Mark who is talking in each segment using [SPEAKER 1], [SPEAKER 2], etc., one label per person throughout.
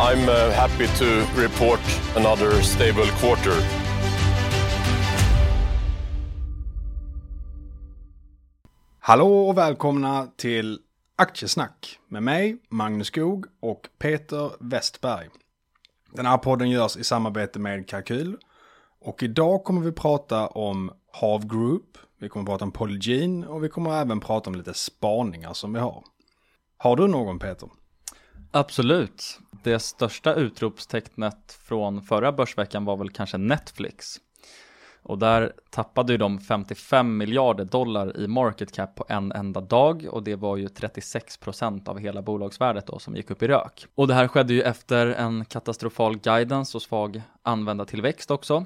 [SPEAKER 1] I'm uh, happy to report another stable quarter.
[SPEAKER 2] Hallå och välkomna till Aktiesnack med mig, Magnus Skog och Peter Westberg. Den här podden görs i samarbete med Kalkyl och idag kommer vi prata om Hav Group, vi kommer prata om Polygene och vi kommer även prata om lite spaningar som vi har. Har du någon Peter?
[SPEAKER 3] Absolut. Det största utropstecknet från förra börsveckan var väl kanske Netflix. Och där tappade ju de 55 miljarder dollar i market cap på en enda dag och det var ju 36 procent av hela bolagsvärdet då som gick upp i rök. Och det här skedde ju efter en katastrofal guidance och svag användartillväxt också.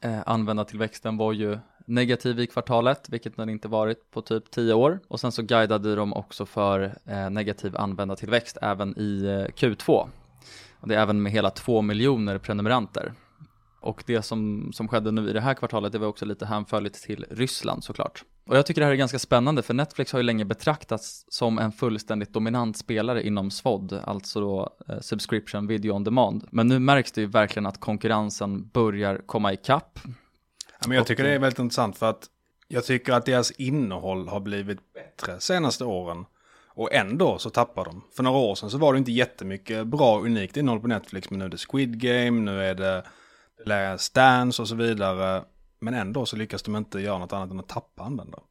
[SPEAKER 3] Eh, användartillväxten var ju negativ i kvartalet, vilket den inte varit på typ 10 år. Och sen så guidade de också för eh, negativ användartillväxt även i eh, Q2. Och det är även med hela 2 miljoner prenumeranter. Och det som, som skedde nu i det här kvartalet, det var också lite hänförligt till Ryssland såklart. Och jag tycker det här är ganska spännande för Netflix har ju länge betraktats som en fullständigt dominant spelare inom SVOD, alltså då eh, subscription video on demand. Men nu märks det ju verkligen att konkurrensen börjar komma ikapp.
[SPEAKER 2] Ja, men jag tycker det är väldigt intressant för att jag tycker att deras innehåll har blivit bättre senaste åren. Och ändå så tappar de. För några år sedan så var det inte jättemycket bra unikt innehåll på Netflix. Men nu är det Squid Game, nu är det Last Dance och så vidare. Men ändå så lyckas de inte göra något annat än att tappa användare.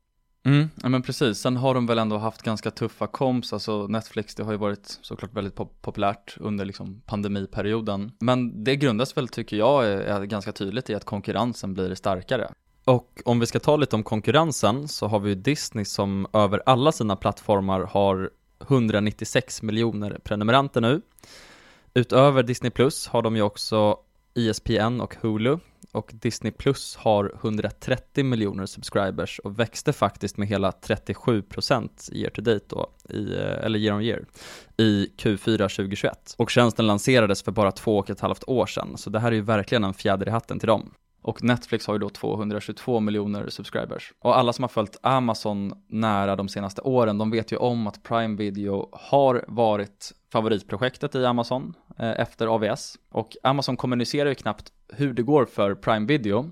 [SPEAKER 3] Mm, ja men precis. Sen har de väl ändå haft ganska tuffa komps, alltså Netflix det har ju varit såklart väldigt pop populärt under liksom pandemiperioden. Men det grundas väl tycker jag är, är ganska tydligt i att konkurrensen blir starkare. Och om vi ska ta lite om konkurrensen så har vi ju Disney som över alla sina plattformar har 196 miljoner prenumeranter nu. Utöver Disney Plus har de ju också ESPN och Hulu och Disney Plus har 130 miljoner subscribers och växte faktiskt med hela 37% year to date då, i, eh, eller year on year, i Q4 2021. Och tjänsten lanserades för bara två och ett halvt år sedan, så det här är ju verkligen en fjäder i hatten till dem. Och Netflix har ju då 222 miljoner subscribers. Och alla som har följt Amazon nära de senaste åren, de vet ju om att Prime Video har varit favoritprojektet i Amazon eh, efter AVS. Och Amazon kommunicerar ju knappt hur det går för Prime Video.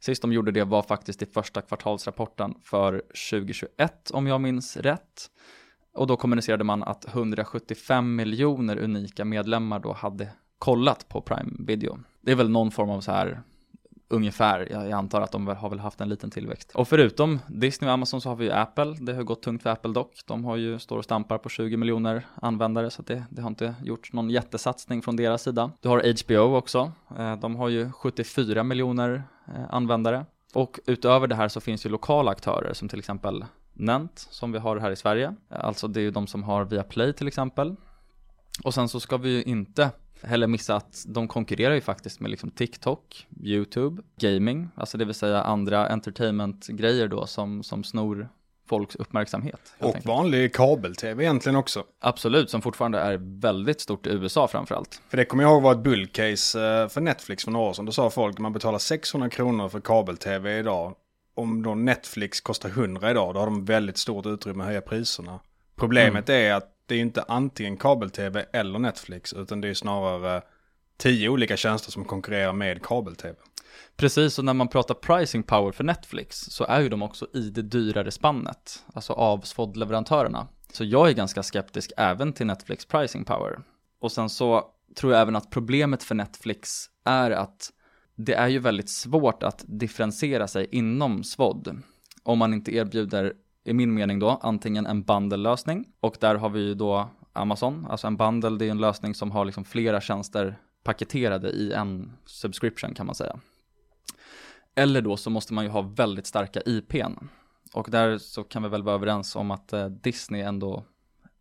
[SPEAKER 3] Sist de gjorde det var faktiskt i första kvartalsrapporten för 2021 om jag minns rätt. Och då kommunicerade man att 175 miljoner unika medlemmar då hade kollat på Prime Video. Det är väl någon form av så här ungefär. Jag, antar att de har väl haft en liten tillväxt. Och förutom Disney och Amazon så har vi ju Apple. Det har gått tungt för Apple dock. De har ju, står och stampar på 20 miljoner användare så det, det har inte gjort någon jättesatsning från deras sida. Du har HBO också. Eh, de har ju 74 miljoner eh, användare. Och utöver det här så finns ju lokala aktörer som till exempel Nent som vi har här i Sverige. Alltså det är ju de som har Viaplay till exempel. Och sen så ska vi ju inte heller missa att de konkurrerar ju faktiskt med liksom TikTok, YouTube, gaming, alltså det vill säga andra entertainment-grejer då som, som snor folks uppmärksamhet.
[SPEAKER 2] Och vanlig kabel-tv egentligen också.
[SPEAKER 3] Absolut, som fortfarande är väldigt stort i USA framförallt.
[SPEAKER 2] För det kommer jag ihåg var ett bullcase eh, för Netflix för några år sedan. Då sa folk att man betalar 600 kronor för kabel-tv idag. Om då Netflix kostar 100 idag, då har de väldigt stort utrymme att höja priserna. Problemet mm. är att det är ju inte antingen kabel-tv eller Netflix, utan det är snarare tio olika tjänster som konkurrerar med kabel-tv.
[SPEAKER 3] Precis, och när man pratar pricing power för Netflix så är ju de också i det dyrare spannet, alltså av SVOD-leverantörerna. Så jag är ganska skeptisk även till Netflix pricing power. Och sen så tror jag även att problemet för Netflix är att det är ju väldigt svårt att differentiera sig inom SVOD om man inte erbjuder, i min mening då, antingen en bundle-lösning och där har vi ju då Amazon, alltså en bundle det är en lösning som har liksom flera tjänster paketerade i en subscription kan man säga. Eller då så måste man ju ha väldigt starka IPn. Och där så kan vi väl vara överens om att eh, Disney ändå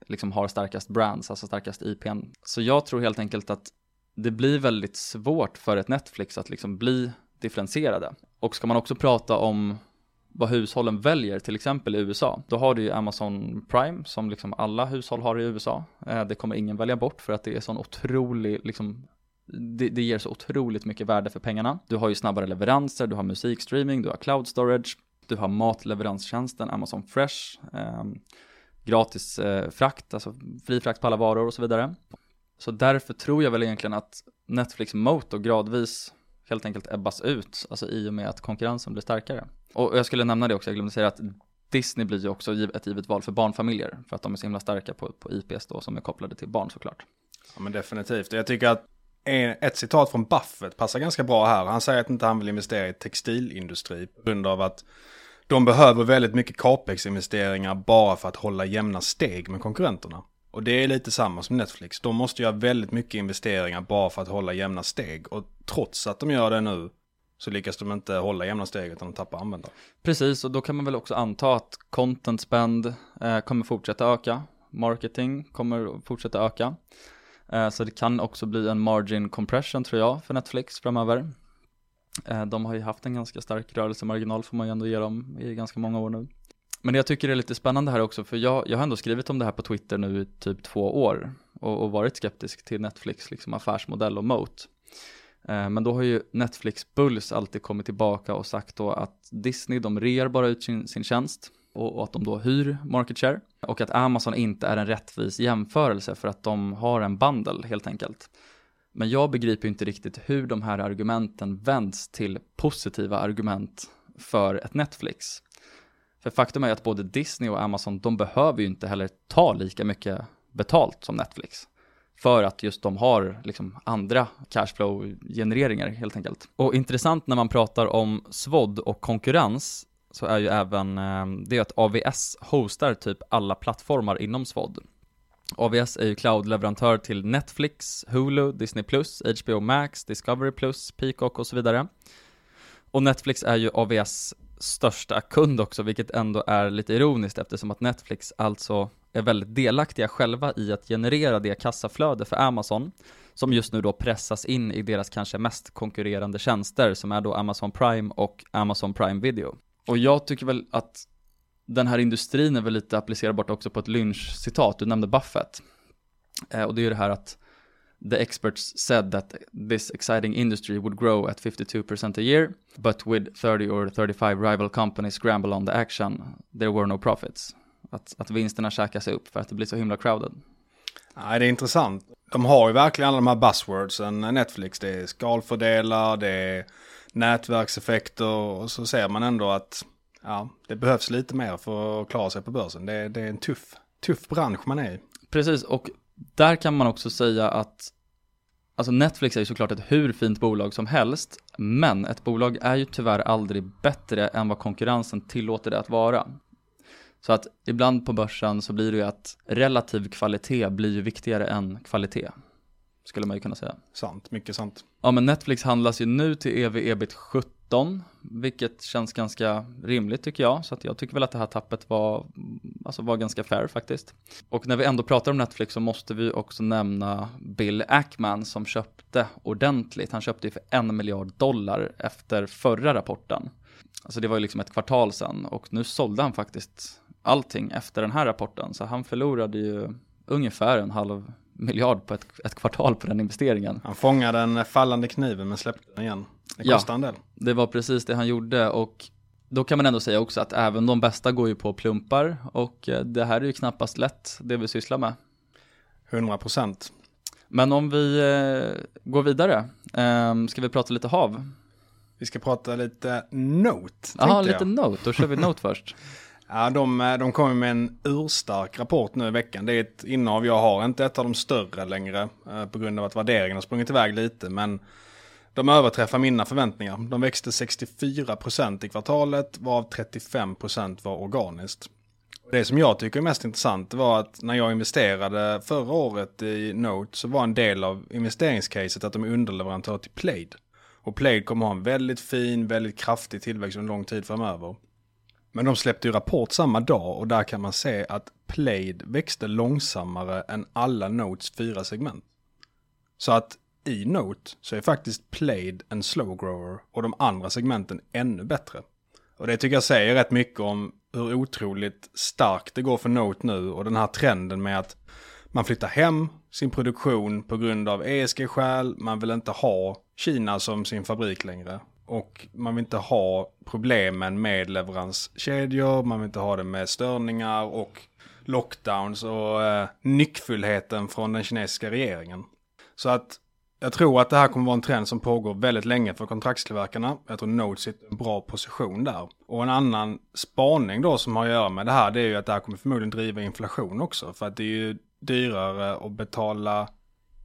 [SPEAKER 3] liksom har starkast brands, alltså starkast IPn. Så jag tror helt enkelt att det blir väldigt svårt för ett Netflix att liksom bli differentierade. Och ska man också prata om vad hushållen väljer, till exempel i USA, då har du ju Amazon Prime som liksom alla hushåll har i USA. Eh, det kommer ingen välja bort för att det är sån otrolig, liksom, det, det ger så otroligt mycket värde för pengarna. Du har ju snabbare leveranser, du har musikstreaming, du har cloud storage, du har matleveranstjänsten Amazon Fresh, eh, gratis eh, frakt, alltså fri frakt på alla varor och så vidare. Så därför tror jag väl egentligen att Netflix Moto gradvis helt enkelt ebbas ut, alltså i och med att konkurrensen blir starkare. Och jag skulle nämna det också, jag glömde säga att Disney blir ju också ett givet val för barnfamiljer, för att de är så himla starka på, på IPs då, som är kopplade till barn såklart.
[SPEAKER 2] Ja men definitivt, jag tycker att ett citat från Buffett passar ganska bra här. Han säger att inte han vill investera i textilindustri på grund av att de behöver väldigt mycket capex-investeringar bara för att hålla jämna steg med konkurrenterna. Och det är lite samma som Netflix. De måste göra väldigt mycket investeringar bara för att hålla jämna steg. Och trots att de gör det nu så lyckas de inte hålla jämna steg utan de tappar användare.
[SPEAKER 3] Precis, och då kan man väl också anta att content spend eh, kommer fortsätta öka. Marketing kommer fortsätta öka. Eh, så det kan också bli en margin compression tror jag för Netflix framöver. Eh, de har ju haft en ganska stark rörelsemarginal får man ju ändå ge dem i ganska många år nu. Men jag tycker det är lite spännande här också, för jag, jag har ändå skrivit om det här på Twitter nu i typ två år och, och varit skeptisk till Netflix liksom affärsmodell och moat. Eh, men då har ju Netflix Bulls alltid kommit tillbaka och sagt då att Disney, de rear bara ut sin, sin tjänst och, och att de då hyr market share och att Amazon inte är en rättvis jämförelse för att de har en bundle helt enkelt. Men jag begriper inte riktigt hur de här argumenten vänds till positiva argument för ett Netflix. För faktum är att både Disney och Amazon, de behöver ju inte heller ta lika mycket betalt som Netflix. För att just de har liksom andra cashflow-genereringar helt enkelt. Och intressant när man pratar om SVOD och konkurrens så är ju även eh, det att AVS hostar typ alla plattformar inom SVOD. AVS är ju cloud-leverantör till Netflix, Hulu, Disney+, HBO Max, Discovery+, Peacock och så vidare. Och Netflix är ju AVS största kund också, vilket ändå är lite ironiskt eftersom att Netflix alltså är väldigt delaktiga själva i att generera det kassaflöde för Amazon som just nu då pressas in i deras kanske mest konkurrerande tjänster som är då Amazon Prime och Amazon Prime Video. Och jag tycker väl att den här industrin är väl lite applicerbart också på ett lynch-citat, du nämnde Buffett. Eh, och det är ju det här att the experts said that this exciting industry would grow at 52% a year, but with 30 or 35 rival companies scramble on the action, there were no profits. Att, att vinsterna käkas upp för att det blir så himla crowded.
[SPEAKER 2] Nej, det är intressant. De har ju verkligen alla de här buzzwordsen, Netflix. Det är skalfördelar, det är nätverkseffekter och så ser man ändå att ja, det behövs lite mer för att klara sig på börsen. Det, det är en tuff, tuff bransch man är i.
[SPEAKER 3] Precis, och där kan man också säga att Alltså Netflix är ju såklart ett hur fint bolag som helst, men ett bolag är ju tyvärr aldrig bättre än vad konkurrensen tillåter det att vara. Så att ibland på börsen så blir det ju att relativ kvalitet blir ju viktigare än kvalitet. Skulle man ju kunna säga.
[SPEAKER 2] Sant, mycket sant.
[SPEAKER 3] Ja men Netflix handlas ju nu till ev ebit 17, vilket känns ganska rimligt tycker jag. Så att jag tycker väl att det här tappet var, alltså var ganska fair faktiskt. Och när vi ändå pratar om Netflix så måste vi också nämna Bill Ackman som köpte ordentligt. Han köpte ju för en miljard dollar efter förra rapporten. Alltså det var ju liksom ett kvartal sedan och nu sålde han faktiskt allting efter den här rapporten. Så han förlorade ju ungefär en halv miljard på ett, ett kvartal på den investeringen.
[SPEAKER 2] Han fångade den fallande kniven men släppte den igen. Det kostar ja, en del.
[SPEAKER 3] Det var precis det han gjorde och då kan man ändå säga också att även de bästa går ju på plumpar och eh, det här är ju knappast lätt det vi sysslar med.
[SPEAKER 2] 100 procent.
[SPEAKER 3] Men om vi eh, går vidare, eh, ska vi prata lite hav?
[SPEAKER 2] Vi ska prata lite Note.
[SPEAKER 3] Ja, lite Note, då kör vi Note först.
[SPEAKER 2] Ja, de, eh, de kommer med en urstark rapport nu i veckan. Det är ett innehav jag har, inte ett av de större längre eh, på grund av att värderingen har sprungit iväg lite. Men de överträffar mina förväntningar. De växte 64% i kvartalet, varav 35% var organiskt. Det som jag tycker är mest intressant var att när jag investerade förra året i Note så var en del av investeringscaset att de är underleverantör till Plaid. Och Plaid kommer ha en väldigt fin, väldigt kraftig tillväxt under lång tid framöver. Men de släppte ju rapport samma dag och där kan man se att Played växte långsammare än alla Notes fyra segment. Så att i Note så är faktiskt Played en slow grower och de andra segmenten ännu bättre. Och det tycker jag säger rätt mycket om hur otroligt starkt det går för Note nu och den här trenden med att man flyttar hem sin produktion på grund av ESG-skäl, man vill inte ha Kina som sin fabrik längre. Och man vill inte ha problemen med leveranskedjor, man vill inte ha det med störningar och lockdowns och eh, nyckfullheten från den kinesiska regeringen. Så att jag tror att det här kommer vara en trend som pågår väldigt länge för kontraktstillverkarna. Jag tror Node sitter i en bra position där. Och en annan spaning då som har att göra med det här det är ju att det här kommer förmodligen driva inflation också. För att det är ju dyrare att betala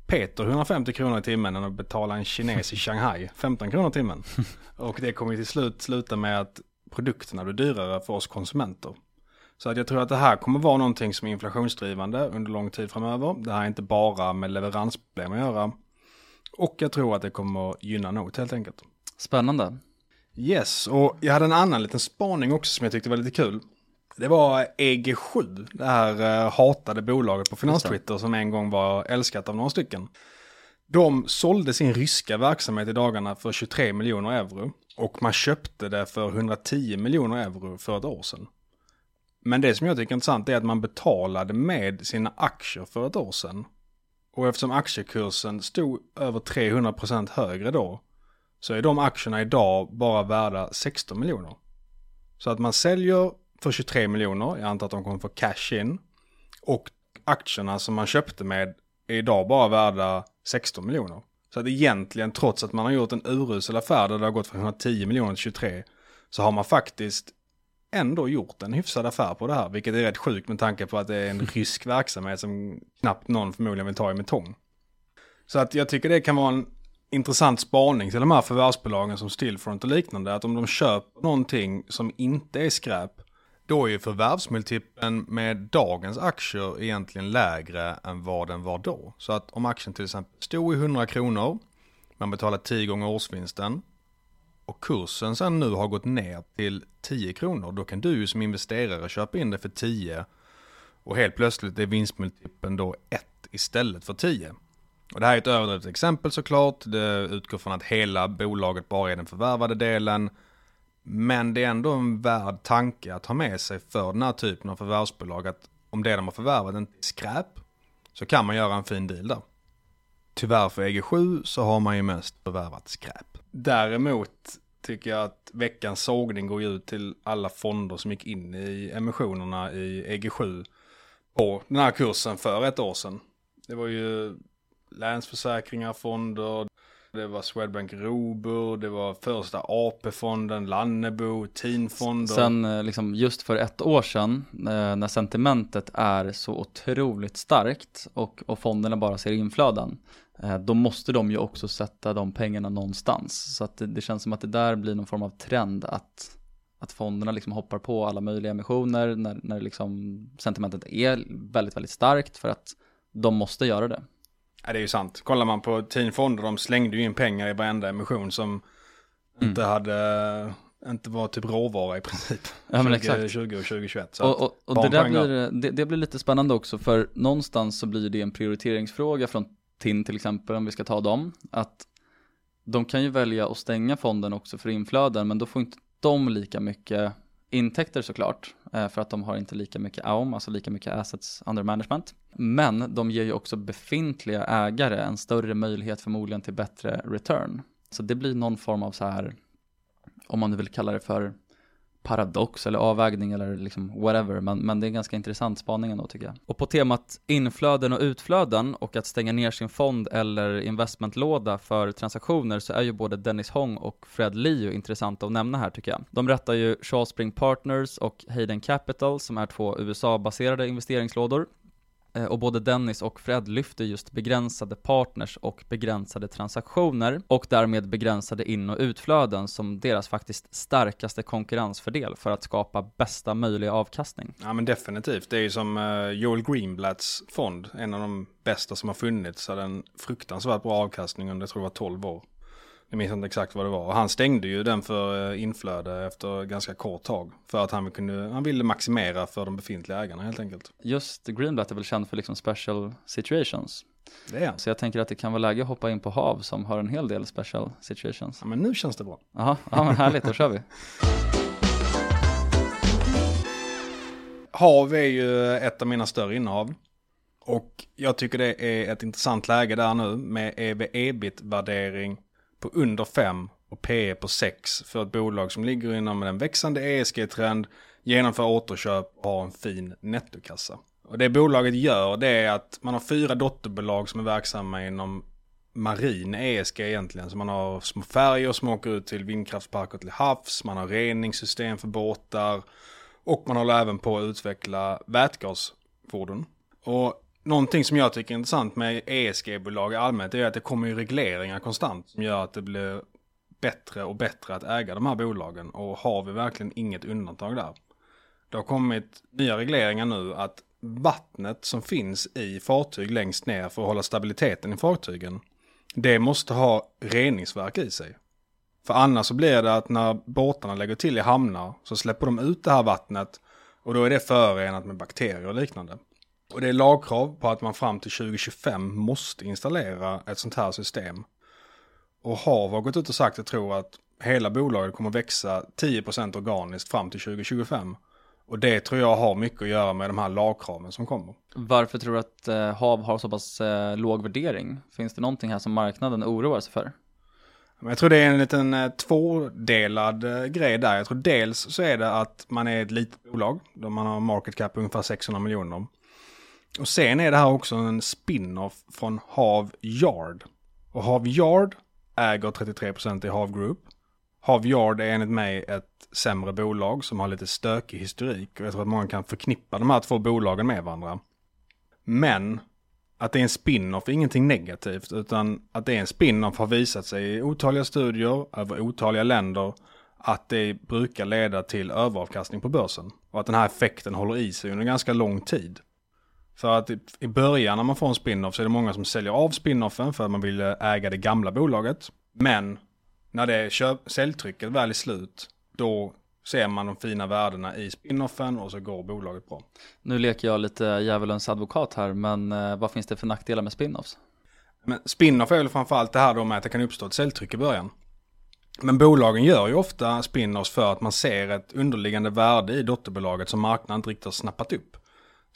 [SPEAKER 2] Peter 150 kronor i timmen än att betala en kines i Shanghai 15 kronor i timmen. Och det kommer till slut sluta med att produkterna blir dyrare för oss konsumenter. Så att jag tror att det här kommer vara någonting som är inflationsdrivande under lång tid framöver. Det här är inte bara med leveransproblem att göra. Och jag tror att det kommer att gynna Note helt enkelt.
[SPEAKER 3] Spännande.
[SPEAKER 2] Yes, och jag hade en annan liten spaning också som jag tyckte var lite kul. Det var EG7, det här uh, hatade bolaget på finanstwitter som en gång var älskat av några stycken. De sålde sin ryska verksamhet i dagarna för 23 miljoner euro och man köpte det för 110 miljoner euro för ett år sedan. Men det som jag tycker är intressant är att man betalade med sina aktier för ett år sedan. Och eftersom aktiekursen stod över 300% högre då så är de aktierna idag bara värda 16 miljoner. Så att man säljer för 23 miljoner, jag antar att de kommer få cash in. Och aktierna som man köpte med är idag bara värda 16 miljoner. Så att egentligen, trots att man har gjort en urusel affär där det har gått från 110 miljoner till 23, så har man faktiskt ändå gjort en hyfsad affär på det här. Vilket är rätt sjukt med tanke på att det är en rysk verksamhet som knappt någon förmodligen vill ta i med tång. Så att jag tycker det kan vara en intressant spaning till de här förvärvsbolagen som Stillfront och liknande. Att om de köper någonting som inte är skräp, då är ju förvärvsmultipeln med dagens aktier egentligen lägre än vad den var då. Så att om aktien till exempel stod i 100 kronor, man betalar 10 gånger årsvinsten, och kursen sen nu har gått ner till 10 kronor, då kan du ju som investerare köpa in det för 10 och helt plötsligt är vinstmultipeln då 1 istället för 10. Och det här är ett överdrivet exempel såklart, det utgår från att hela bolaget bara är den förvärvade delen. Men det är ändå en värd tanke att ha med sig för den här typen av förvärvsbolag att om det de har förvärvat inte är skräp så kan man göra en fin deal där. Tyvärr för EG7 så har man ju mest förvärvat skräp. Däremot tycker jag att veckans sågning går ut till alla fonder som gick in i emissionerna i EG7 på den här kursen för ett år sedan. Det var ju Länsförsäkringar, fonder, det var Swedbank Robur, det var första AP-fonden, Lannebo, TIN-fonder.
[SPEAKER 3] Sen eh, liksom just för ett år sedan eh, när sentimentet är så otroligt starkt och, och fonderna bara ser inflöden. Eh, då måste de ju också sätta de pengarna någonstans. Så att det, det känns som att det där blir någon form av trend att att fonderna liksom hoppar på alla möjliga emissioner när, när liksom sentimentet är väldigt, väldigt starkt för att de måste göra det.
[SPEAKER 2] Ja, det är ju sant. Kollar man på Fonder, de slängde ju in pengar i varenda emission som mm. inte hade, inte var typ råvara i princip.
[SPEAKER 3] Ja, men 20, exakt.
[SPEAKER 2] 20 och 2021. Så
[SPEAKER 3] och, och, och det där blir, det, det, blir lite spännande också, för någonstans så blir det en prioriteringsfråga från TIN till exempel, om vi ska ta dem, att de kan ju välja att stänga fonden också för inflöden, men då får inte de lika mycket intäkter såklart, eh, för att de har inte lika mycket AUM, alltså lika mycket assets under management. Men de ger ju också befintliga ägare en större möjlighet förmodligen till bättre return. Så det blir någon form av så här, om man nu vill kalla det för paradox eller avvägning eller liksom whatever, men, men det är en ganska intressant spaning ändå tycker jag. Och på temat inflöden och utflöden och att stänga ner sin fond eller investmentlåda för transaktioner så är ju både Dennis Hong och Fred Liu intressanta att nämna här tycker jag. De rättar ju Charles Spring Partners och Hayden Capital som är två USA-baserade investeringslådor Eh, och både Dennis och Fred lyfter just begränsade partners och begränsade transaktioner och därmed begränsade in och utflöden som deras faktiskt starkaste konkurrensfördel för att skapa bästa möjliga avkastning.
[SPEAKER 2] Ja men definitivt, det är ju som eh, Joel Greenblatts fond, en av de bästa som har funnits, hade en fruktansvärt bra avkastning under, jag tror det var 12 år. Jag minns inte exakt vad det var. Och han stängde ju den för eh, inflöde efter ganska kort tag. För att han, kunde, han ville maximera för de befintliga ägarna helt enkelt.
[SPEAKER 3] Just Greenblatt är väl känd för liksom special situations.
[SPEAKER 2] Det är
[SPEAKER 3] Så jag tänker att det kan vara läge att hoppa in på HAV som har en hel del special situations.
[SPEAKER 2] Ja men nu känns det bra.
[SPEAKER 3] Jaha, ja men härligt, då kör vi.
[SPEAKER 2] Hav är ju ett av mina större innehav. Och jag tycker det är ett intressant läge där nu med EV-EBIT-värdering på under 5 och PE på 6 för ett bolag som ligger inom en växande ESG-trend, genomför återköp och har en fin nettokassa. Och det bolaget gör det är att man har fyra dotterbolag som är verksamma inom marin ESG egentligen. Så man har små färger som åker ut till vindkraftsparker till havs, man har reningssystem för båtar och man håller även på att utveckla vätgasfordon. Och Någonting som jag tycker är intressant med ESG-bolag i allmänhet är att det kommer ju regleringar konstant som gör att det blir bättre och bättre att äga de här bolagen och har vi verkligen inget undantag där. Det har kommit nya regleringar nu att vattnet som finns i fartyg längst ner för att hålla stabiliteten i fartygen, det måste ha reningsverk i sig. För annars så blir det att när båtarna lägger till i hamnar så släpper de ut det här vattnet och då är det förorenat med bakterier och liknande. Och det är lagkrav på att man fram till 2025 måste installera ett sånt här system. Och HAV har gått ut och sagt att jag tror att hela bolaget kommer växa 10% organiskt fram till 2025. Och det tror jag har mycket att göra med de här lagkraven som kommer.
[SPEAKER 3] Varför tror du att eh, HAV har så pass eh, låg värdering? Finns det någonting här som marknaden oroar sig för?
[SPEAKER 2] Jag tror det är en liten eh, tvådelad eh, grej där. Jag tror dels så är det att man är ett litet bolag. Då man har market cap ungefär 600 miljoner. Och sen är det här också en spin-off från Hav Yard. Och Hav Yard äger 33% i Hav Group. Hav Yard är enligt mig ett sämre bolag som har lite stökig historik. Och jag tror att många kan förknippa de här två bolagen med varandra. Men att det är en spin-off är ingenting negativt. Utan att det är en spin-off har visat sig i otaliga studier över otaliga länder att det brukar leda till överavkastning på börsen. Och att den här effekten håller i sig under ganska lång tid. För att i början när man får en spin-off så är det många som säljer av spin-offen för att man vill äga det gamla bolaget. Men när det köp, säljtrycket väl är slut, då ser man de fina värdena i spin-offen och så går bolaget bra.
[SPEAKER 3] Nu leker jag lite djävulens advokat här, men eh, vad finns det för nackdelar med spin-offs?
[SPEAKER 2] Men spin-off är väl framförallt det här då med att det kan uppstå ett säljtryck i början. Men bolagen gör ju ofta spin-offs för att man ser ett underliggande värde i dotterbolaget som marknaden inte riktigt har snappat upp.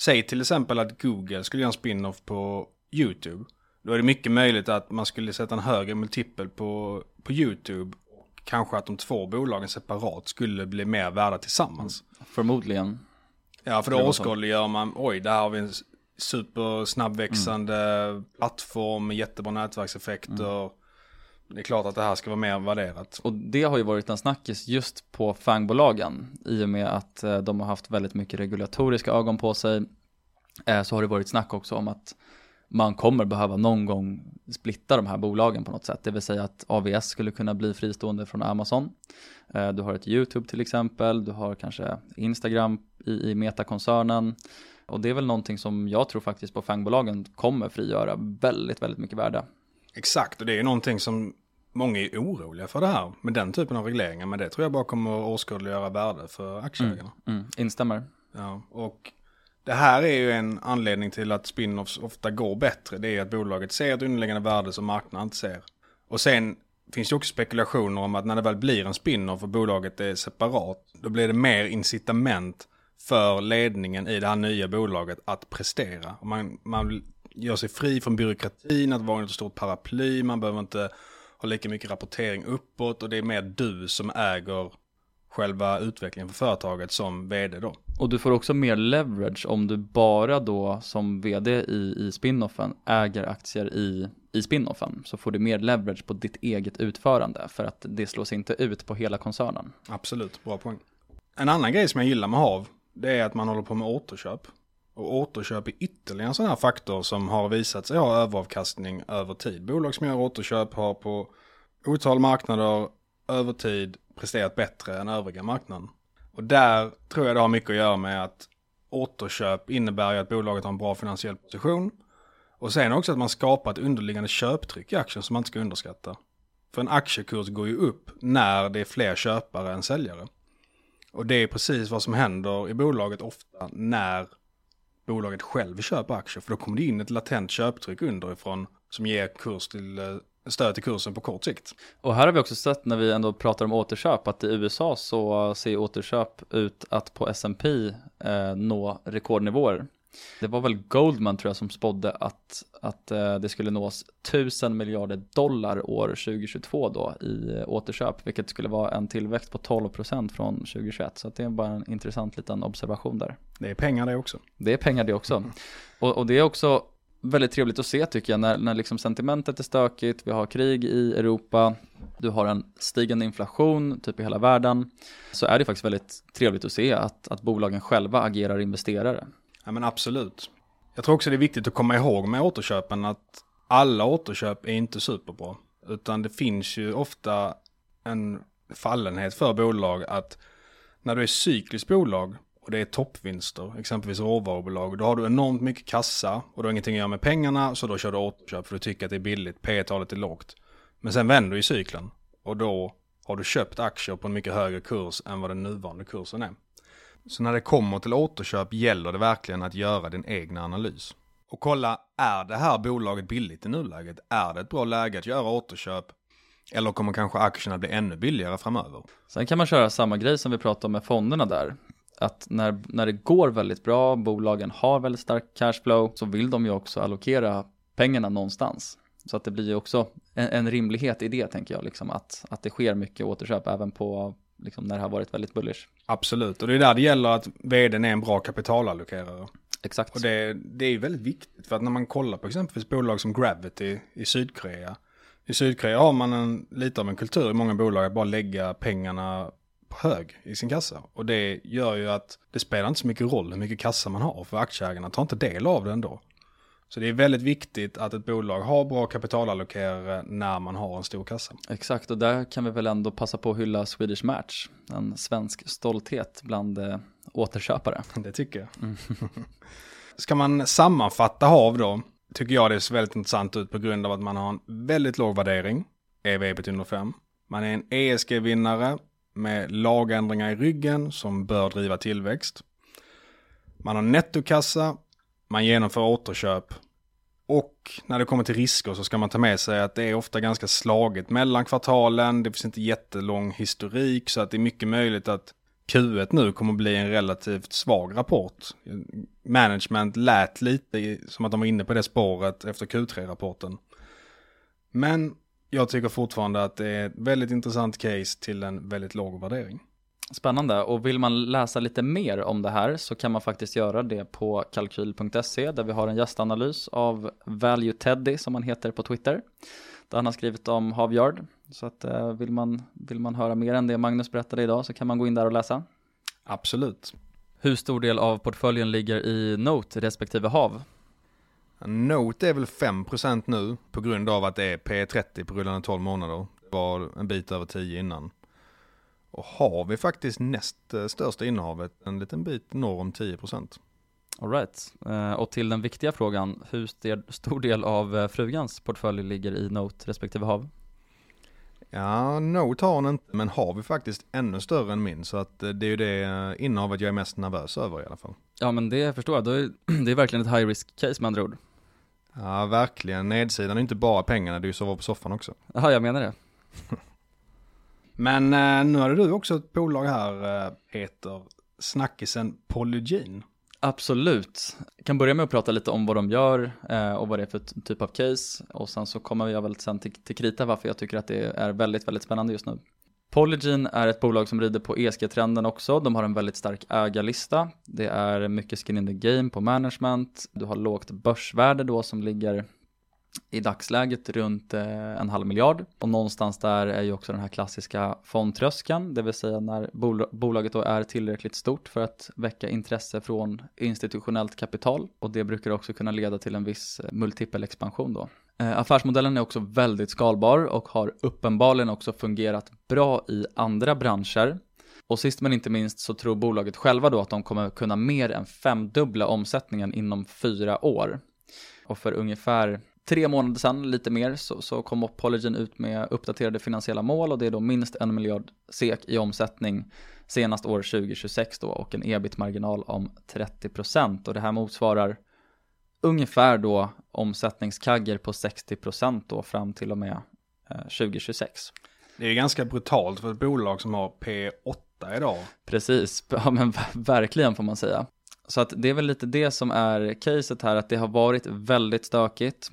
[SPEAKER 2] Säg till exempel att Google skulle göra en spin-off på YouTube. Då är det mycket möjligt att man skulle sätta en högre multipel på, på YouTube. Kanske att de två bolagen separat skulle bli mer värda tillsammans.
[SPEAKER 3] Förmodligen.
[SPEAKER 2] Ja, för då åskådliggör man, oj, där har vi en supersnabbväxande mm. plattform med jättebra nätverkseffekter. Mm. Det är klart att det här ska vara mer värderat.
[SPEAKER 3] Och det har ju varit en snackis just på fangbolagen i och med att eh, de har haft väldigt mycket regulatoriska ögon på sig. Eh, så har det varit snack också om att man kommer behöva någon gång splitta de här bolagen på något sätt. Det vill säga att AVS skulle kunna bli fristående från Amazon. Eh, du har ett YouTube till exempel, du har kanske Instagram i, i Meta-koncernen. Och det är väl någonting som jag tror faktiskt på fangbolagen kommer frigöra väldigt, väldigt mycket värde.
[SPEAKER 2] Exakt, och det är någonting som Många är oroliga för det här med den typen av regleringar. Men det tror jag bara kommer att åskådliggöra värde för aktieägarna.
[SPEAKER 3] Mm, mm, instämmer.
[SPEAKER 2] Ja, och det här är ju en anledning till att spin-offs ofta går bättre. Det är att bolaget ser ett underliggande värde som marknaden inte ser. Och sen finns det också spekulationer om att när det väl blir en spin-off och bolaget är separat. Då blir det mer incitament för ledningen i det här nya bolaget att prestera. Man, man gör sig fri från byråkratin, att vara ett stort paraply. Man behöver inte har lika mycket rapportering uppåt och det är mer du som äger själva utvecklingen för företaget som vd då.
[SPEAKER 3] Och du får också mer leverage om du bara då som vd i, i spinoffen äger aktier i, i spinoffen. Så får du mer leverage på ditt eget utförande för att det slås inte ut på hela koncernen.
[SPEAKER 2] Absolut, bra poäng. En annan grej som jag gillar med HAV, det är att man håller på med återköp. Och återköp är ytterligare en sån här faktor som har visat sig ha överavkastning över tid. Bolag som gör återköp har på otal marknader över tid presterat bättre än övriga marknaden. Och där tror jag det har mycket att göra med att återköp innebär ju att bolaget har en bra finansiell position. Och sen också att man skapar ett underliggande köptryck i aktien som man inte ska underskatta. För en aktiekurs går ju upp när det är fler köpare än säljare. Och det är precis vad som händer i bolaget ofta när bolaget själv köper aktier. För då kommer det in ett latent köptryck underifrån som ger kurs till eh, stöd till kursen på kort sikt.
[SPEAKER 3] Och här har vi också sett när vi ändå pratar om återköp att i USA så ser återköp ut att på S&P eh, nå rekordnivåer. Det var väl Goldman tror jag som spådde att, att eh, det skulle nås 1000 miljarder dollar år 2022 då i eh, återköp, vilket skulle vara en tillväxt på 12% från 2021. Så det är bara en intressant liten observation där.
[SPEAKER 2] Det är pengar det också.
[SPEAKER 3] Det är pengar det också. Och, och det är också väldigt trevligt att se tycker jag när, när liksom sentimentet är stökigt, vi har krig i Europa, du har en stigande inflation typ i hela världen, så är det faktiskt väldigt trevligt att se att, att bolagen själva agerar investerare.
[SPEAKER 2] Ja men absolut. Jag tror också det är viktigt att komma ihåg med återköpen att alla återköp är inte superbra. Utan det finns ju ofta en fallenhet för bolag att när du är cykliskt bolag och det är toppvinster, exempelvis råvarubolag, då har du enormt mycket kassa och du har ingenting att göra med pengarna så då kör du återköp för du tycker att det är billigt, P talet är lågt. Men sen vänder ju cykeln och då har du köpt aktier på en mycket högre kurs än vad den nuvarande kursen är. Så när det kommer till återköp gäller det verkligen att göra din egna analys. Och kolla, är det här bolaget billigt i nuläget? Är det ett bra läge att göra återköp? Eller kommer kanske aktierna bli ännu billigare framöver?
[SPEAKER 3] Sen kan man köra samma grej som vi pratade om med fonderna där. Att när, när det går väldigt bra, bolagen har väldigt stark cashflow, så vill de ju också allokera pengarna någonstans. Så att det blir ju också en, en rimlighet i det tänker jag, liksom, att, att det sker mycket återköp även på liksom, när det har varit väldigt bullish.
[SPEAKER 2] Absolut, och det är där det gäller att vdn är en bra kapitalallokerare.
[SPEAKER 3] Exakt.
[SPEAKER 2] Och det, det är ju väldigt viktigt, för att när man kollar på exempelvis bolag som Gravity i Sydkorea. I Sydkorea har man en, lite av en kultur i många bolag att bara lägga pengarna på hög i sin kassa. Och det gör ju att det spelar inte så mycket roll hur mycket kassa man har, för aktieägarna tar inte del av det ändå. Så det är väldigt viktigt att ett bolag har bra kapitalallokerare när man har en stor kassa.
[SPEAKER 3] Exakt, och där kan vi väl ändå passa på att hylla Swedish Match. En svensk stolthet bland eh, återköpare.
[SPEAKER 2] Det tycker jag. Mm. Ska man sammanfatta HAV då, tycker jag det ser väldigt intressant ut på grund av att man har en väldigt låg värdering, EV ebit under 5. Man är en ESG-vinnare med lagändringar i ryggen som bör driva tillväxt. Man har nettokassa, man genomför återköp och när det kommer till risker så ska man ta med sig att det är ofta ganska slaget mellan kvartalen. Det finns inte jättelång historik så att det är mycket möjligt att Q1 nu kommer bli en relativt svag rapport. Management lät lite som att de var inne på det spåret efter Q3-rapporten. Men jag tycker fortfarande att det är ett väldigt intressant case till en väldigt låg värdering.
[SPEAKER 3] Spännande och vill man läsa lite mer om det här så kan man faktiskt göra det på kalkyl.se där vi har en gästanalys av Value Teddy som han heter på Twitter. Där han har skrivit om Havyard. Så att eh, vill man, vill man höra mer än det Magnus berättade idag så kan man gå in där och läsa.
[SPEAKER 2] Absolut.
[SPEAKER 3] Hur stor del av portföljen ligger i Note respektive HAV?
[SPEAKER 2] Note är väl 5% nu på grund av att det är P30 på rullande 12 månader. Det var en bit över 10 innan. Och har vi faktiskt näst eh, största innehavet, en liten bit norr om 10%.
[SPEAKER 3] Alright, eh, och till den viktiga frågan, hur stor del av eh, frugans portfölj ligger i Note respektive HAV?
[SPEAKER 2] Ja, Note har hon inte, men har vi faktiskt ännu större än min, så att det är ju det innehavet jag är mest nervös över i alla fall.
[SPEAKER 3] Ja, men det förstår jag, det är verkligen ett high risk case med andra ord.
[SPEAKER 2] Ja, verkligen. Nedsidan är inte bara pengarna, det är ju sova på soffan också.
[SPEAKER 3] Ja, jag menar det.
[SPEAKER 2] Men eh, nu hade du också ett bolag här, eh, heter snackisen Polygene.
[SPEAKER 3] Absolut. Jag kan börja med att prata lite om vad de gör eh, och vad det är för typ av case. Och sen så kommer jag väl sen till, till krita varför jag tycker att det är väldigt, väldigt spännande just nu. Polygene är ett bolag som rider på ESG-trenden också. De har en väldigt stark ägarlista. Det är mycket skin in the game på management. Du har lågt börsvärde då som ligger i dagsläget runt eh, en halv miljard. Och någonstans där är ju också den här klassiska fondtröskeln, det vill säga när bol bolaget då är tillräckligt stort för att väcka intresse från institutionellt kapital. Och det brukar också kunna leda till en viss eh, multipelexpansion då. Eh, affärsmodellen är också väldigt skalbar och har uppenbarligen också fungerat bra i andra branscher. Och sist men inte minst så tror bolaget själva då att de kommer kunna mer än femdubbla omsättningen inom fyra år. Och för ungefär tre månader sedan, lite mer, så, så kom Polygen ut med uppdaterade finansiella mål och det är då minst en miljard SEK i omsättning senast år 2026 då och en ebit-marginal om 30% och det här motsvarar ungefär då omsättningskagger på 60% då fram till och med eh, 2026.
[SPEAKER 2] Det är ganska brutalt för ett bolag som har P8 idag.
[SPEAKER 3] Precis, ja men verkligen får man säga. Så att det är väl lite det som är caset här, att det har varit väldigt stökigt.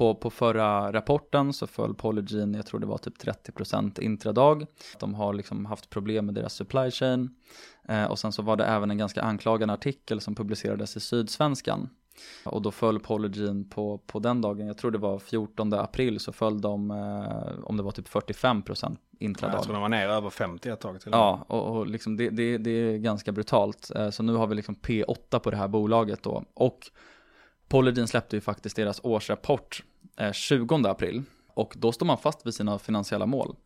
[SPEAKER 3] På, på förra rapporten så föll Polygen, jag tror det var typ 30% intradag. De har liksom haft problem med deras supply chain. Eh, och sen så var det även en ganska anklagande artikel som publicerades i Sydsvenskan. Och då föll Polygen på, på den dagen, jag tror det var 14 april, så föll de, eh, om det var typ 45% intradag.
[SPEAKER 2] Jag tror de var ner över 50 ett tag till.
[SPEAKER 3] Ja, och, och liksom det, det, det är ganska brutalt. Eh, så nu har vi liksom P8 på det här bolaget då. Och Polygen släppte ju faktiskt deras årsrapport 20 eh, april och då står man fast vid sina finansiella mål.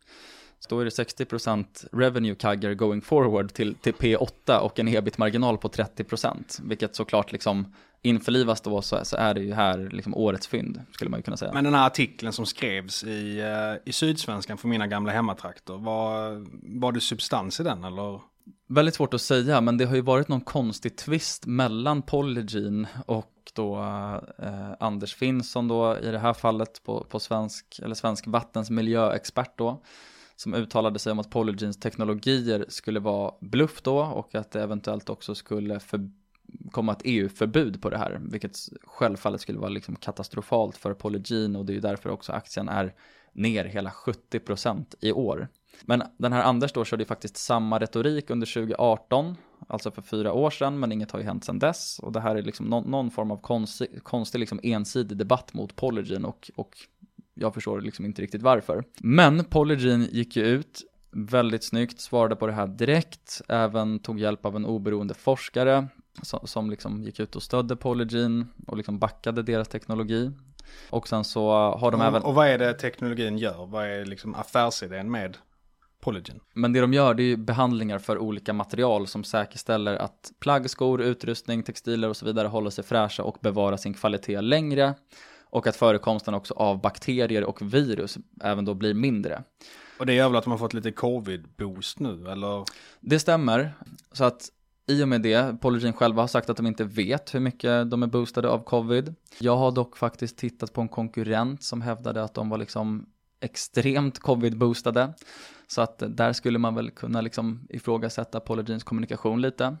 [SPEAKER 3] Så då är det 60% revenue kagger going forward till, till P8 och en ebit-marginal på 30%, vilket såklart liksom införlivas då så, så är det ju här liksom årets fynd, skulle man ju kunna säga.
[SPEAKER 2] Men den här artikeln som skrevs i, eh, i Sydsvenskan för mina gamla hemmatrakter, var, var det substans i den eller?
[SPEAKER 3] Väldigt svårt att säga, men det har ju varit någon konstig twist mellan Polygen och och då eh, Anders Finnsson då i det här fallet på, på svensk, eller svensk vattens miljöexpert då som uttalade sig om att Polygenes teknologier skulle vara bluff då och att det eventuellt också skulle för, komma ett EU-förbud på det här, vilket självfallet skulle vara liksom katastrofalt för Polygen och det är ju därför också aktien är ner hela 70% i år. Men den här Anders då körde ju faktiskt samma retorik under 2018, alltså för fyra år sedan, men inget har ju hänt sedan dess. Och det här är liksom någon, någon form av konstig, konstig liksom ensidig debatt mot Polygen och, och jag förstår liksom inte riktigt varför. Men Polygen gick ju ut väldigt snyggt, svarade på det här direkt, även tog hjälp av en oberoende forskare som, som liksom gick ut och stödde Polygen och liksom backade deras teknologi. Och sen så har de
[SPEAKER 2] och,
[SPEAKER 3] även...
[SPEAKER 2] Och vad är det teknologin gör? Vad är liksom affärsidén med Polygen?
[SPEAKER 3] Men det de gör det är ju behandlingar för olika material som säkerställer att plagg, skor, utrustning, textiler och så vidare håller sig fräscha och bevarar sin kvalitet längre och att förekomsten också av bakterier och virus även då blir mindre.
[SPEAKER 2] Och det gör väl att de har fått lite covid-boost nu, eller?
[SPEAKER 3] Det stämmer, så att i och med det, Polygen själva har sagt att de inte vet hur mycket de är boostade av covid. Jag har dock faktiskt tittat på en konkurrent som hävdade att de var liksom extremt covid-boostade. Så att där skulle man väl kunna liksom ifrågasätta Polygens kommunikation lite.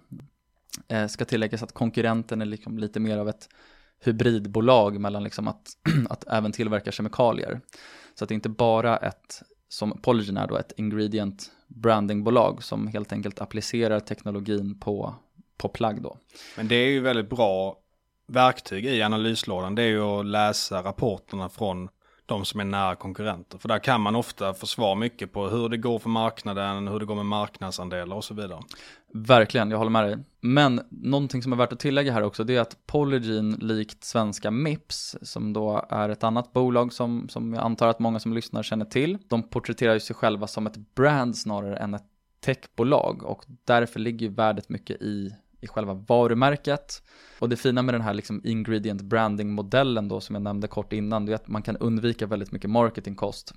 [SPEAKER 3] Eh, ska tilläggas att konkurrenten är liksom lite mer av ett hybridbolag mellan liksom att, att även tillverka kemikalier. Så att det är inte bara ett, som Polygen är då, ett ingredient brandingbolag som helt enkelt applicerar teknologin på, på plagg då.
[SPEAKER 2] Men det är ju väldigt bra verktyg i analyslådan. Det är ju att läsa rapporterna från de som är nära konkurrenter. För där kan man ofta få svar mycket på hur det går för marknaden, hur det går med marknadsandelar och så vidare.
[SPEAKER 3] Verkligen, jag håller med dig. Men någonting som är värt att tillägga här också, det är att Polygen likt svenska Mips, som då är ett annat bolag som, som jag antar att många som lyssnar känner till, de porträtterar ju sig själva som ett brand snarare än ett techbolag och därför ligger ju värdet mycket i i själva varumärket. Och det fina med den här liksom ingredient branding modellen då som jag nämnde kort innan, det är att man kan undvika väldigt mycket marketingkost.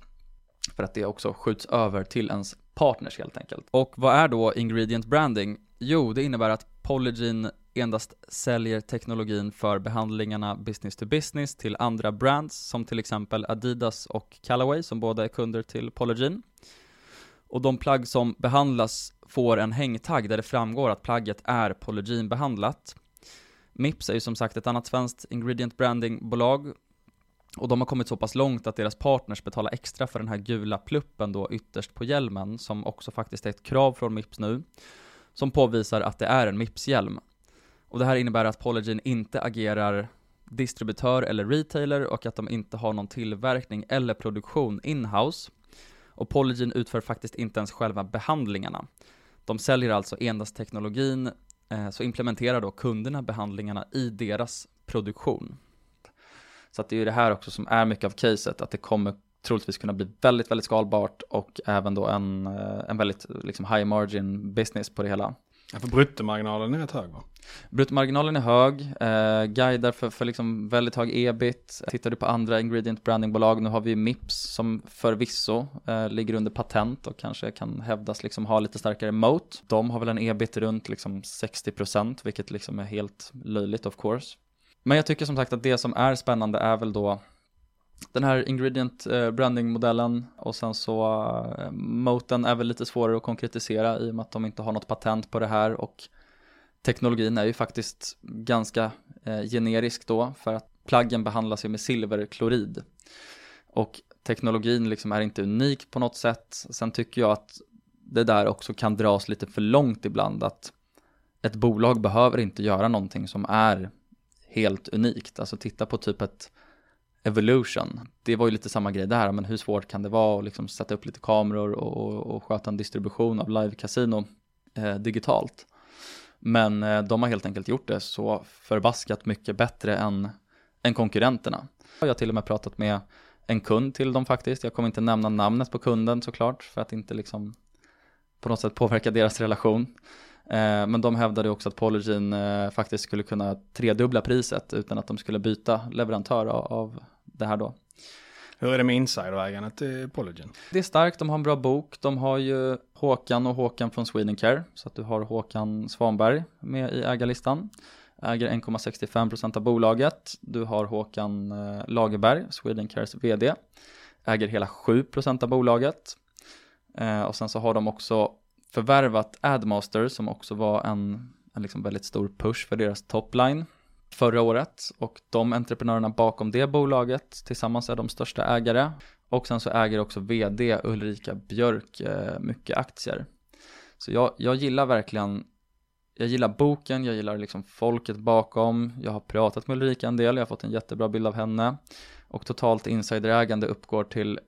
[SPEAKER 3] För att det också skjuts över till ens partners helt enkelt. Och vad är då ingredient branding? Jo, det innebär att Polygen endast säljer teknologin för behandlingarna business to business till andra brands som till exempel Adidas och Callaway som båda är kunder till Polygen. Och de plagg som behandlas får en hängtagg där det framgår att plagget är Polygen behandlat. Mips är ju som sagt ett annat svenskt ingredient branding-bolag Och de har kommit så pass långt att deras partners betalar extra för den här gula pluppen då ytterst på hjälmen, som också faktiskt är ett krav från Mips nu, som påvisar att det är en Mips-hjälm. Och det här innebär att Polygen inte agerar distributör eller retailer och att de inte har någon tillverkning eller produktion in-house. Och Polygen utför faktiskt inte ens själva behandlingarna. De säljer alltså endast teknologin, eh, så implementerar då kunderna behandlingarna i deras produktion. Så att det är ju det här också som är mycket av caset, att det kommer troligtvis kunna bli väldigt, väldigt skalbart och även då en, eh, en väldigt liksom high margin business på det hela.
[SPEAKER 2] Ja, för bruttomarginalen är rätt hög va?
[SPEAKER 3] Bruttomarginalen är hög, eh, guidar för, för liksom väldigt hög ebit. Tittar du på andra ingredient brandingbolag, nu har vi Mips som förvisso eh, ligger under patent och kanske kan hävdas liksom ha lite starkare moat. De har väl en ebit runt liksom 60% vilket liksom är helt löjligt of course. Men jag tycker som sagt att det som är spännande är väl då den här ingredient eh, branding modellen och sen så eh, moten är väl lite svårare att konkretisera i och med att de inte har något patent på det här och teknologin är ju faktiskt ganska eh, generisk då för att plaggen behandlas ju med silverklorid och teknologin liksom är inte unik på något sätt. Sen tycker jag att det där också kan dras lite för långt ibland att ett bolag behöver inte göra någonting som är helt unikt. Alltså titta på typ ett Evolution. Det var ju lite samma grej där, men hur svårt kan det vara att liksom sätta upp lite kameror och, och, och sköta en distribution av live casino eh, digitalt. Men eh, de har helt enkelt gjort det så förbaskat mycket bättre än, än konkurrenterna. Jag har till och med pratat med en kund till dem faktiskt. Jag kommer inte nämna namnet på kunden såklart för att inte liksom på något sätt påverka deras relation. Eh, men de hävdade också att Polygen eh, faktiskt skulle kunna tredubbla priset utan att de skulle byta leverantör av det här då.
[SPEAKER 2] Hur är det med insiderägandet till Polygen?
[SPEAKER 3] Det är starkt, de har en bra bok. De har ju Håkan och Håkan från Swedencare. Så att du har Håkan Svanberg med i ägarlistan. Äger 1,65% av bolaget. Du har Håkan eh, Lagerberg, Swedencares vd. Äger hela 7% av bolaget. Och sen så har de också förvärvat Admaster som också var en, en liksom väldigt stor push för deras topline förra året och de entreprenörerna bakom det bolaget tillsammans är de största ägare och sen så äger också vd Ulrika Björk eh, mycket aktier. Så jag, jag gillar verkligen jag gillar boken, jag gillar liksom folket bakom, jag har pratat med Ulrika en del, jag har fått en jättebra bild av henne och totalt insiderägande uppgår till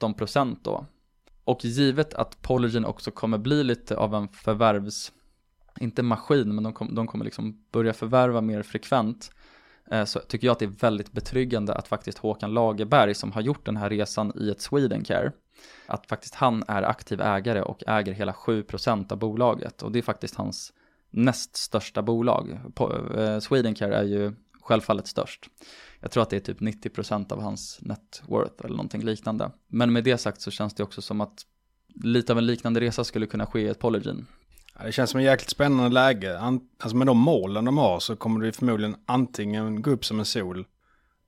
[SPEAKER 3] 17% då. Och givet att Polygen också kommer bli lite av en förvärvs, inte maskin, men de, kom, de kommer liksom börja förvärva mer frekvent, eh, så tycker jag att det är väldigt betryggande att faktiskt Håkan Lagerberg som har gjort den här resan i ett Swedencare, att faktiskt han är aktiv ägare och äger hela 7% av bolaget och det är faktiskt hans näst största bolag. Eh, Swedencare är ju självfallet störst. Jag tror att det är typ 90% av hans net worth eller någonting liknande. Men med det sagt så känns det också som att lite av en liknande resa skulle kunna ske i ett Polygin.
[SPEAKER 2] Ja, det känns som en jäkligt spännande läge. Alltså med de målen de har så kommer det förmodligen antingen gå upp som en sol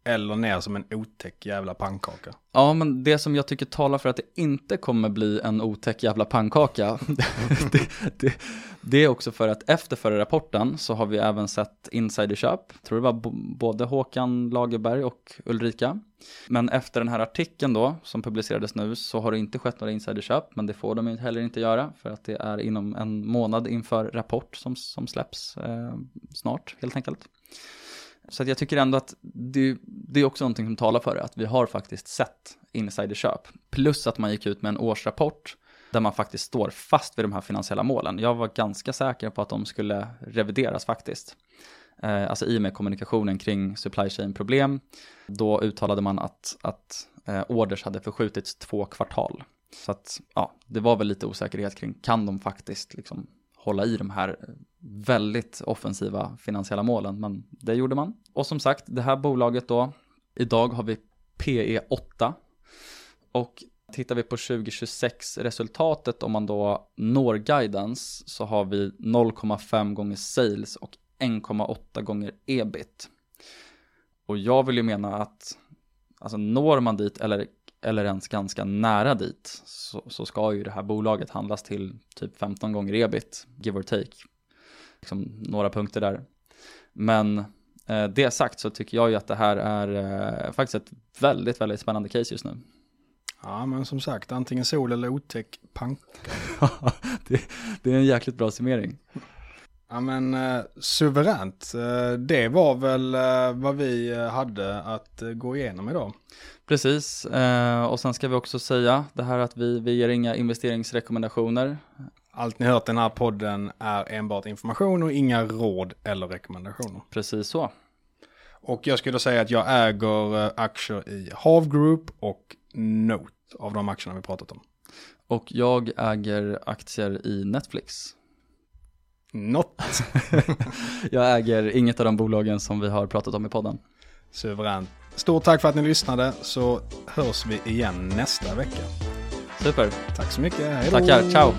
[SPEAKER 2] eller ner som en otäck jävla pannkaka.
[SPEAKER 3] Ja, men det som jag tycker talar för att det inte kommer bli en otäck jävla pannkaka, det, det, det, är också för att efter förra rapporten så har vi även sett insiderköp. Jag tror det var både Håkan Lagerberg och Ulrika. Men efter den här artikeln då, som publicerades nu, så har det inte skett några insiderköp, men det får de heller inte göra, för att det är inom en månad inför rapport som, som släpps eh, snart, helt enkelt. Så jag tycker ändå att det, det, är också någonting som talar för det, att vi har faktiskt sett insiderköp. Plus att man gick ut med en årsrapport där man faktiskt står fast vid de här finansiella målen. Jag var ganska säker på att de skulle revideras faktiskt. Eh, alltså i och med kommunikationen kring supply chain problem. Då uttalade man att, att eh, orders hade förskjutits två kvartal. Så att ja, det var väl lite osäkerhet kring, kan de faktiskt liksom hålla i de här eh, väldigt offensiva finansiella målen, men det gjorde man. Och som sagt, det här bolaget då, idag har vi PE 8 och tittar vi på 2026 resultatet om man då når guidance så har vi 0,5 gånger sales och 1,8 gånger ebit. Och jag vill ju mena att alltså når man dit eller eller ens ganska nära dit så, så, ska ju det här bolaget handlas till typ 15 gånger ebit, give or take. Liksom några punkter där. Men Eh, det sagt så tycker jag ju att det här är eh, faktiskt ett väldigt, väldigt spännande case just nu.
[SPEAKER 2] Ja, men som sagt, antingen sol eller otäck pank.
[SPEAKER 3] det, det är en jäkligt bra summering.
[SPEAKER 2] Ja men eh, suveränt. Eh, det var väl eh, vad vi eh, hade att gå igenom idag.
[SPEAKER 3] Precis, och sen ska vi också säga det här att vi, vi ger inga investeringsrekommendationer.
[SPEAKER 2] Allt ni hört i den här podden är enbart information och inga råd eller rekommendationer.
[SPEAKER 3] Precis så.
[SPEAKER 2] Och jag skulle säga att jag äger eh, aktier i Hav Group och Note av de aktierna vi pratat om.
[SPEAKER 3] Och jag äger aktier i Netflix.
[SPEAKER 2] Not
[SPEAKER 3] Jag äger inget av de bolagen som vi har pratat om i podden.
[SPEAKER 2] suveränt. Stort tack för att ni lyssnade så hörs vi igen nästa vecka.
[SPEAKER 3] Super,
[SPEAKER 2] Tack så mycket. Hej då.
[SPEAKER 3] tackar, ciao!